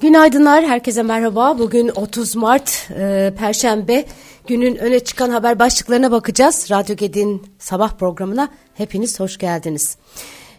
Günaydınlar, herkese merhaba. Bugün 30 Mart, e, Perşembe. Günün öne çıkan haber başlıklarına bakacağız. Radyo Ged'in sabah programına hepiniz hoş geldiniz.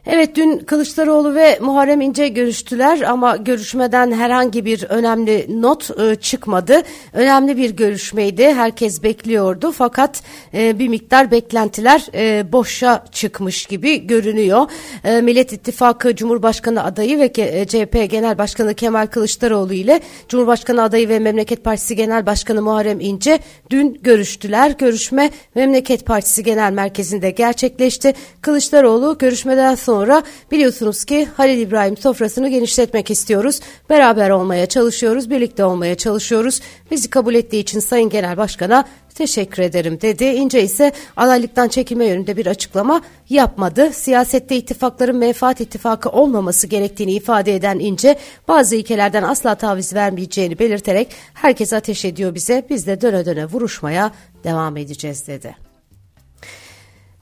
Evet dün Kılıçdaroğlu ve Muharrem İnce görüştüler ama görüşmeden herhangi bir önemli not e, çıkmadı. Önemli bir görüşmeydi. Herkes bekliyordu fakat e, bir miktar beklentiler e, boşa çıkmış gibi görünüyor. E, Millet İttifakı Cumhurbaşkanı adayı ve e, CHP Genel Başkanı Kemal Kılıçdaroğlu ile Cumhurbaşkanı adayı ve Memleket Partisi Genel Başkanı Muharrem İnce dün görüştüler. Görüşme Memleket Partisi Genel Merkezi'nde gerçekleşti. Kılıçdaroğlu görüşmeden sonra sonra biliyorsunuz ki Halil İbrahim sofrasını genişletmek istiyoruz. Beraber olmaya çalışıyoruz, birlikte olmaya çalışıyoruz. Bizi kabul ettiği için Sayın Genel Başkan'a teşekkür ederim dedi. İnce ise adaylıktan çekilme yönünde bir açıklama yapmadı. Siyasette ittifakların menfaat ittifakı olmaması gerektiğini ifade eden İnce bazı ilkelerden asla taviz vermeyeceğini belirterek herkes ateş ediyor bize biz de döne döne vuruşmaya devam edeceğiz dedi.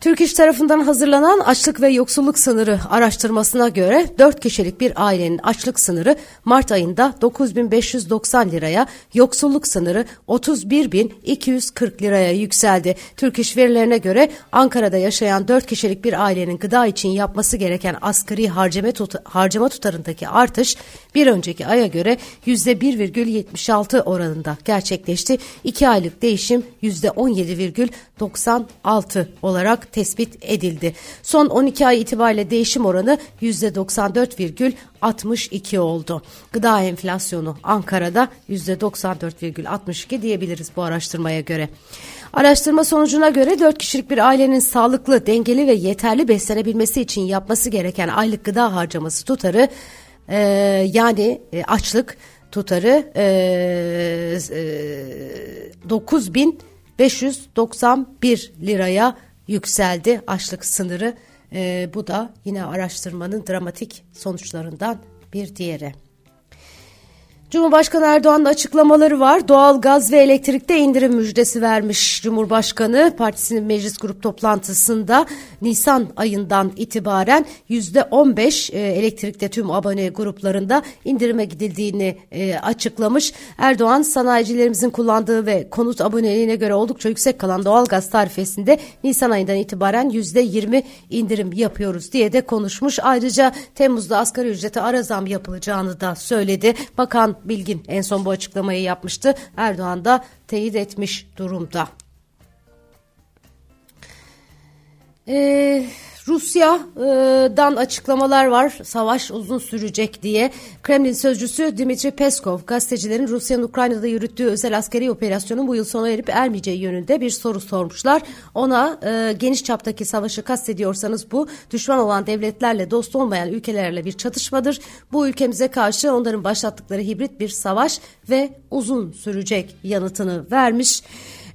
Türk İş tarafından hazırlanan açlık ve yoksulluk sınırı araştırmasına göre 4 kişilik bir ailenin açlık sınırı Mart ayında 9590 liraya, yoksulluk sınırı 31240 liraya yükseldi. Türk İş verilerine göre Ankara'da yaşayan 4 kişilik bir ailenin gıda için yapması gereken asgari harcama, tut harcama tutarındaki artış bir önceki aya göre %1,76 oranında gerçekleşti. 2 aylık değişim %17,96 olarak tespit edildi. Son 12 ay itibariyle değişim oranı %94,62 oldu. Gıda enflasyonu Ankara'da %94,62 diyebiliriz bu araştırmaya göre. Araştırma sonucuna göre 4 kişilik bir ailenin sağlıklı, dengeli ve yeterli beslenebilmesi için yapması gereken aylık gıda harcaması tutarı e, yani e, açlık tutarı e, e, 9591 liraya yükseldi açlık sınırı. E, bu da yine araştırmanın dramatik sonuçlarından bir diğeri. Cumhurbaşkanı Erdoğan'ın açıklamaları var. Doğal gaz ve elektrikte indirim müjdesi vermiş Cumhurbaşkanı. Partisinin meclis grup toplantısında Nisan ayından itibaren yüzde 15 e, elektrikte tüm abone gruplarında indirime gidildiğini e, açıklamış. Erdoğan sanayicilerimizin kullandığı ve konut aboneliğine göre oldukça yüksek kalan doğal gaz tarifesinde Nisan ayından itibaren yüzde 20 indirim yapıyoruz diye de konuşmuş. Ayrıca Temmuz'da asgari ücrete ara zam yapılacağını da söyledi. Bakan Bilgin en son bu açıklamayı yapmıştı. Erdoğan da teyit etmiş durumda. Eee Rusya'dan açıklamalar var. Savaş uzun sürecek diye. Kremlin sözcüsü Dimitri Peskov gazetecilerin Rusya'nın Ukrayna'da yürüttüğü özel askeri operasyonun bu yıl sona erip ermeyeceği yönünde bir soru sormuşlar. Ona e, geniş çaptaki savaşı kastediyorsanız bu düşman olan devletlerle dost olmayan ülkelerle bir çatışmadır. Bu ülkemize karşı onların başlattıkları hibrit bir savaş ve uzun sürecek yanıtını vermiş.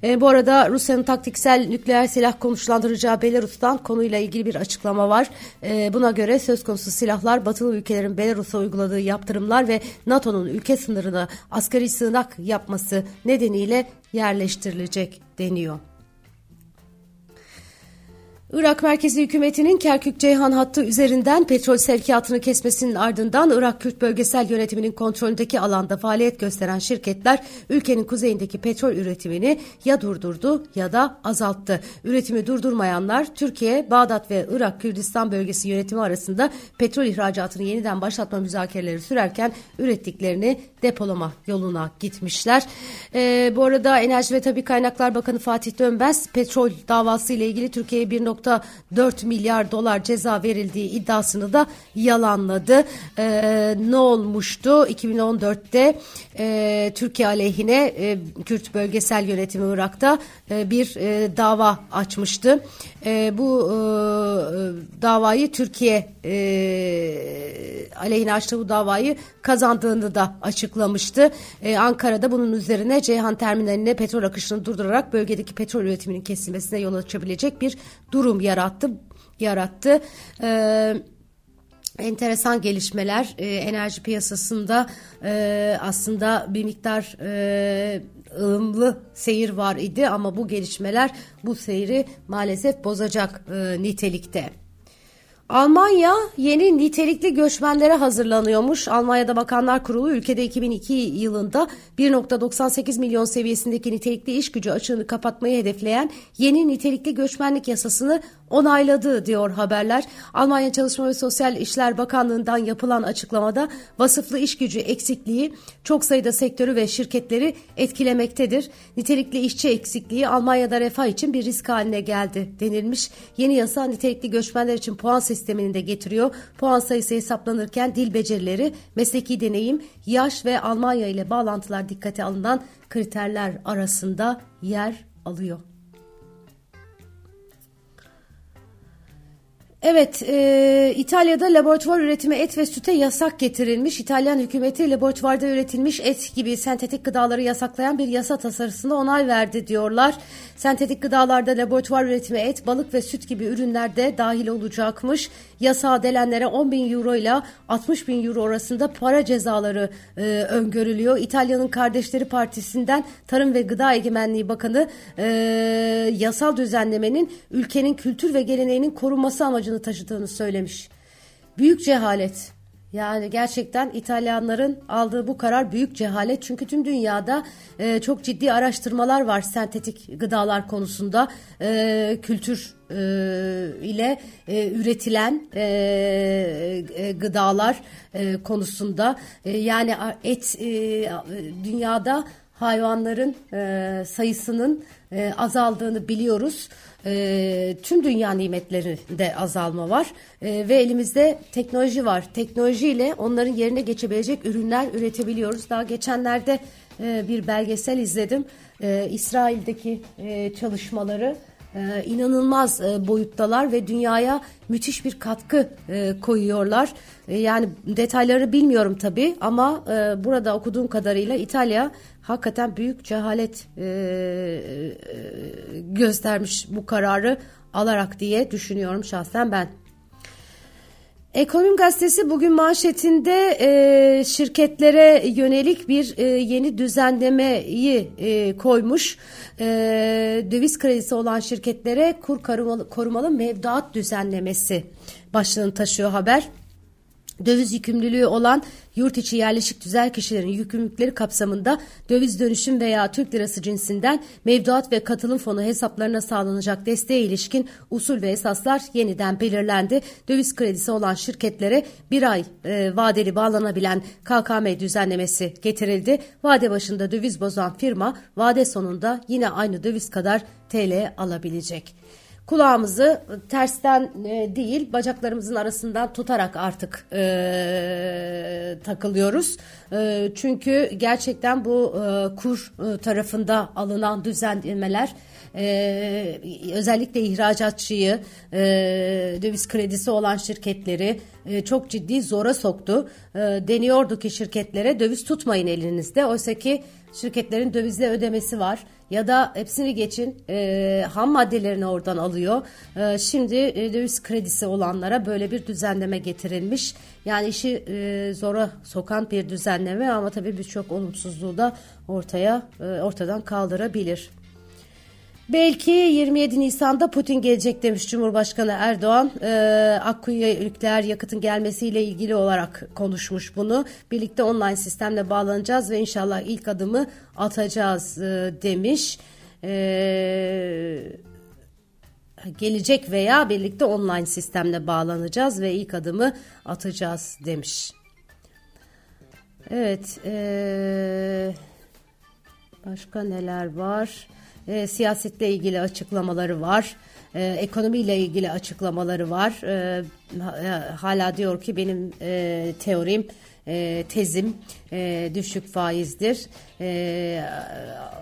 E, bu arada Rusya'nın taktiksel nükleer silah konuşlandıracağı Belarus'tan konuyla ilgili bir açıklama var. E, buna göre söz konusu silahlar batılı ülkelerin Belarus'a uyguladığı yaptırımlar ve NATO'nun ülke sınırına askeri sığınak yapması nedeniyle yerleştirilecek deniyor. Irak merkezi hükümetinin Kerkük-Ceyhan hattı üzerinden petrol sevkiyatını kesmesinin ardından Irak Kürt bölgesel yönetiminin kontrolündeki alanda faaliyet gösteren şirketler ülkenin kuzeyindeki petrol üretimini ya durdurdu ya da azalttı. Üretimi durdurmayanlar Türkiye, Bağdat ve Irak Kürdistan bölgesi yönetimi arasında petrol ihracatını yeniden başlatma müzakereleri sürerken ürettiklerini depolama yoluna gitmişler. Ee, bu arada Enerji ve Tabi Kaynaklar Bakanı Fatih Dönmez petrol davası ile ilgili Türkiye'ye 1.4 milyar dolar ceza verildiği iddiasını da yalanladı. Ee, ne olmuştu? 2014'te e, Türkiye aleyhine e, Kürt bölgesel yönetimi Irak'ta e, bir e, dava açmıştı. E, bu e, davayı Türkiye e, aleyhine açtığı bu davayı kazandığını da açıklamıştı. E, Ankara'da bunun üzerine Ceyhan Terminaline petrol akışını durdurarak bölgedeki petrol üretiminin kesilmesine yol açabilecek bir durum yarattı. yarattı. Evet enteresan gelişmeler e, enerji piyasasında e, aslında bir miktar e, ılımlı seyir var idi ama bu gelişmeler bu seyri maalesef bozacak e, nitelikte. Almanya yeni nitelikli göçmenlere hazırlanıyormuş. Almanya'da Bakanlar Kurulu ülkede 2002 yılında 1.98 milyon seviyesindeki nitelikli iş gücü açığını kapatmayı hedefleyen yeni nitelikli göçmenlik yasasını onayladı diyor haberler. Almanya Çalışma ve Sosyal İşler Bakanlığı'ndan yapılan açıklamada vasıflı iş gücü eksikliği çok sayıda sektörü ve şirketleri etkilemektedir. Nitelikli işçi eksikliği Almanya'da refah için bir risk haline geldi denilmiş. Yeni yasa nitelikli göçmenler için puan sistemini de getiriyor. Puan sayısı hesaplanırken dil becerileri, mesleki deneyim, yaş ve Almanya ile bağlantılar dikkate alınan kriterler arasında yer alıyor. Evet, e, İtalya'da laboratuvar üretimi et ve süte yasak getirilmiş. İtalyan hükümeti laboratuvarda üretilmiş et gibi sentetik gıdaları yasaklayan bir yasa tasarısına onay verdi diyorlar. Sentetik gıdalarda laboratuvar üretimi et, balık ve süt gibi ürünler de dahil olacakmış. Yasa delenlere 10 bin euro ile 60 bin euro arasında para cezaları e, öngörülüyor. İtalya'nın Kardeşleri Partisi'nden Tarım ve Gıda Egemenliği Bakanı e, yasal düzenlemenin ülkenin kültür ve geleneğinin korunması amacını taşıdığını söylemiş. Büyük cehalet. Yani gerçekten İtalyanların aldığı bu karar büyük cehalet. Çünkü tüm dünyada e, çok ciddi araştırmalar var sentetik gıdalar konusunda. E, kültür e, ile e, üretilen e, e, gıdalar e, konusunda. E, yani et e, dünyada hayvanların e, sayısının e, azaldığını biliyoruz. E, tüm dünya nimetlerinde azalma var e, ve elimizde teknoloji var. Teknolojiyle onların yerine geçebilecek ürünler üretebiliyoruz. Daha geçenlerde e, bir belgesel izledim. E, İsrail'deki e, çalışmaları e, inanılmaz e, boyuttalar ve dünyaya müthiş bir katkı e, koyuyorlar. E, yani detayları bilmiyorum tabii ama burada okuduğum kadarıyla İtalya hakikaten büyük cehalet göstermiş bu kararı alarak diye düşünüyorum şahsen ben. Ekonomi Gazetesi bugün manşetinde e, şirketlere yönelik bir e, yeni düzenlemeyi e, koymuş. E, döviz kredisi olan şirketlere kur korumalı, korumalı mevduat düzenlemesi başlığını taşıyor haber döviz yükümlülüğü olan yurt içi yerleşik düzel kişilerin yükümlülükleri kapsamında döviz dönüşüm veya Türk lirası cinsinden mevduat ve katılım fonu hesaplarına sağlanacak desteğe ilişkin usul ve esaslar yeniden belirlendi. Döviz kredisi olan şirketlere bir ay e, vadeli bağlanabilen KKM düzenlemesi getirildi. Vade başında döviz bozan firma vade sonunda yine aynı döviz kadar TL alabilecek kulağımızı tersten e, değil bacaklarımızın arasından tutarak artık e, takılıyoruz. E, çünkü gerçekten bu e, kur e, tarafında alınan düzenlemeler e, özellikle ihracatçıyı e, döviz kredisi olan şirketleri e, çok ciddi zora soktu. E, deniyordu ki şirketlere döviz tutmayın elinizde. Oysa ki şirketlerin dövizle ödemesi var ya da hepsini geçin e, ham maddelerini oradan alıyor. E, şimdi e, döviz kredisi olanlara böyle bir düzenleme getirilmiş. Yani işi e, zora sokan bir düzenleme ama tabii birçok olumsuzluğu da ortaya e, ortadan kaldırabilir. Belki 27 Nisan'da Putin gelecek demiş Cumhurbaşkanı Erdoğan. Ee, Akkuyu'ya nükleer yakıtın gelmesiyle ilgili olarak konuşmuş bunu. Birlikte online sistemle bağlanacağız ve inşallah ilk adımı atacağız e, demiş. Ee, gelecek veya birlikte online sistemle bağlanacağız ve ilk adımı atacağız demiş. Evet. Ee, başka neler var? E, siyasetle ilgili açıklamaları var. E, ekonomiyle ilgili açıklamaları var. E, e, hala diyor ki benim e, teorim e, tezim e, düşük faizdir. E,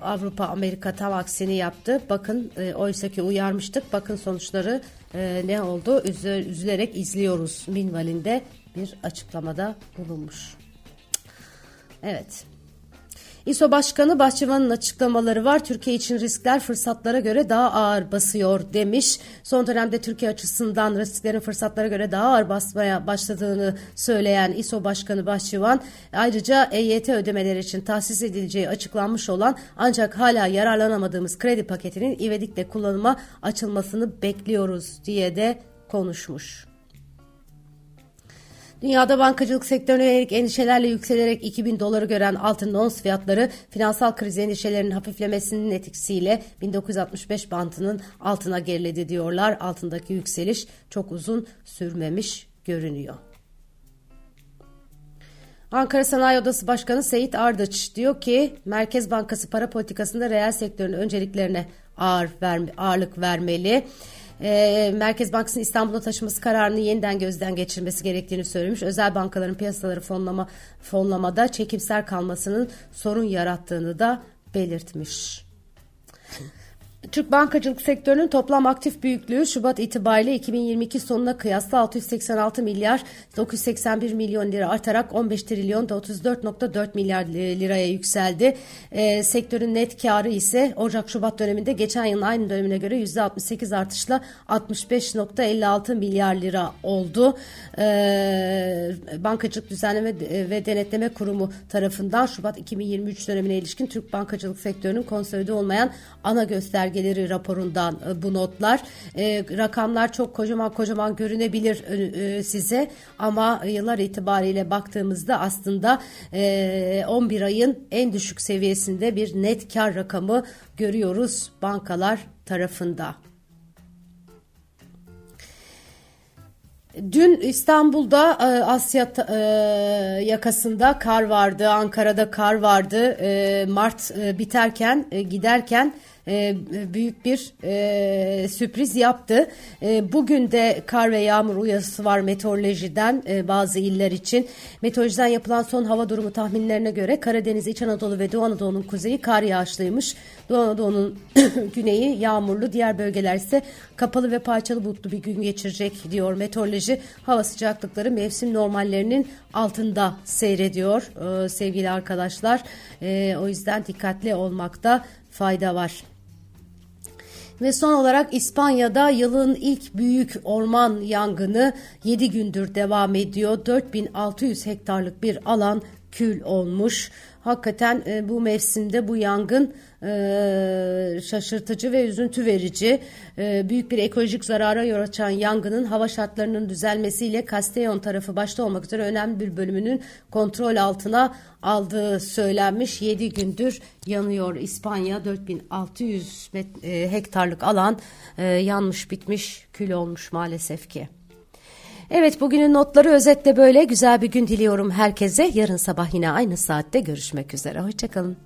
Avrupa Amerika tam aksini yaptı. Bakın e, oysa ki uyarmıştık. Bakın sonuçları e, ne oldu? Üzü, üzülerek izliyoruz minvalinde bir açıklamada bulunmuş. Evet. İSO Başkanı Bahçıvan'ın açıklamaları var. Türkiye için riskler fırsatlara göre daha ağır basıyor demiş. Son dönemde Türkiye açısından risklerin fırsatlara göre daha ağır basmaya başladığını söyleyen İSO Başkanı Bahçıvan ayrıca EYT ödemeleri için tahsis edileceği açıklanmış olan ancak hala yararlanamadığımız kredi paketinin ivedilikle kullanıma açılmasını bekliyoruz diye de konuşmuş. Dünyada bankacılık sektörüne yönelik endişelerle yükselerek 2000 doları gören altın ons fiyatları finansal kriz endişelerinin hafiflemesinin etkisiyle 1965 bantının altına geriledi diyorlar. Altındaki yükseliş çok uzun sürmemiş görünüyor. Ankara Sanayi Odası Başkanı Seyit Ardıç diyor ki Merkez Bankası para politikasında reel sektörün önceliklerine ağır verme, ağırlık vermeli. E, Merkez Bankası'nın İstanbul'a taşıması kararını yeniden gözden geçirmesi gerektiğini söylemiş. Özel bankaların piyasaları fonlama fonlamada çekimser kalmasının sorun yarattığını da belirtmiş. Türk bankacılık sektörünün toplam aktif büyüklüğü Şubat itibariyle 2022 sonuna kıyasla 686 milyar 981 milyon lira artarak 15 trilyon 34.4 milyar liraya yükseldi. E, sektörün net karı ise Ocak-Şubat döneminde geçen yılın aynı dönemine göre %68 artışla 65.56 milyar lira oldu. E, Bankacılık Düzenleme ve Denetleme Kurumu tarafından Şubat 2023 dönemine ilişkin Türk bankacılık sektörünün konsolide olmayan ana gösterge belgeleri raporundan e, bu notlar. E, rakamlar çok kocaman kocaman görünebilir e, size ama yıllar itibariyle baktığımızda aslında e, 11 ayın en düşük seviyesinde bir net kar rakamı görüyoruz bankalar tarafında. Dün İstanbul'da Asya yakasında kar vardı, Ankara'da kar vardı. Mart biterken, giderken e, büyük bir e, sürpriz yaptı. E, bugün de kar ve yağmur uyarısı var meteorolojiden bazı iller için. Meteorolojiden yapılan son hava durumu tahminlerine göre Karadeniz, İç Anadolu ve Doğu Anadolu'nun kuzeyi kar yağışlıymış. Doğu Anadolu'nun güneyi yağmurlu, diğer bölgeler ise kapalı ve parçalı bulutlu bir gün geçirecek diyor meteoroloji. Hava sıcaklıkları mevsim normallerinin altında seyrediyor sevgili arkadaşlar. O yüzden dikkatli olmakta fayda var. Ve son olarak İspanya'da yılın ilk büyük orman yangını 7 gündür devam ediyor. 4600 hektarlık bir alan kül olmuş. Hakikaten e, bu mevsimde bu yangın e, şaşırtıcı ve üzüntü verici. E, büyük bir ekolojik zarara yol açan yangının hava şartlarının düzelmesiyle Castellon tarafı başta olmak üzere önemli bir bölümünün kontrol altına aldığı söylenmiş. 7 gündür yanıyor İspanya 4600 e, hektarlık alan e, yanmış bitmiş kül olmuş maalesef ki. Evet bugünün notları özetle böyle. Güzel bir gün diliyorum herkese. Yarın sabah yine aynı saatte görüşmek üzere. Hoşçakalın.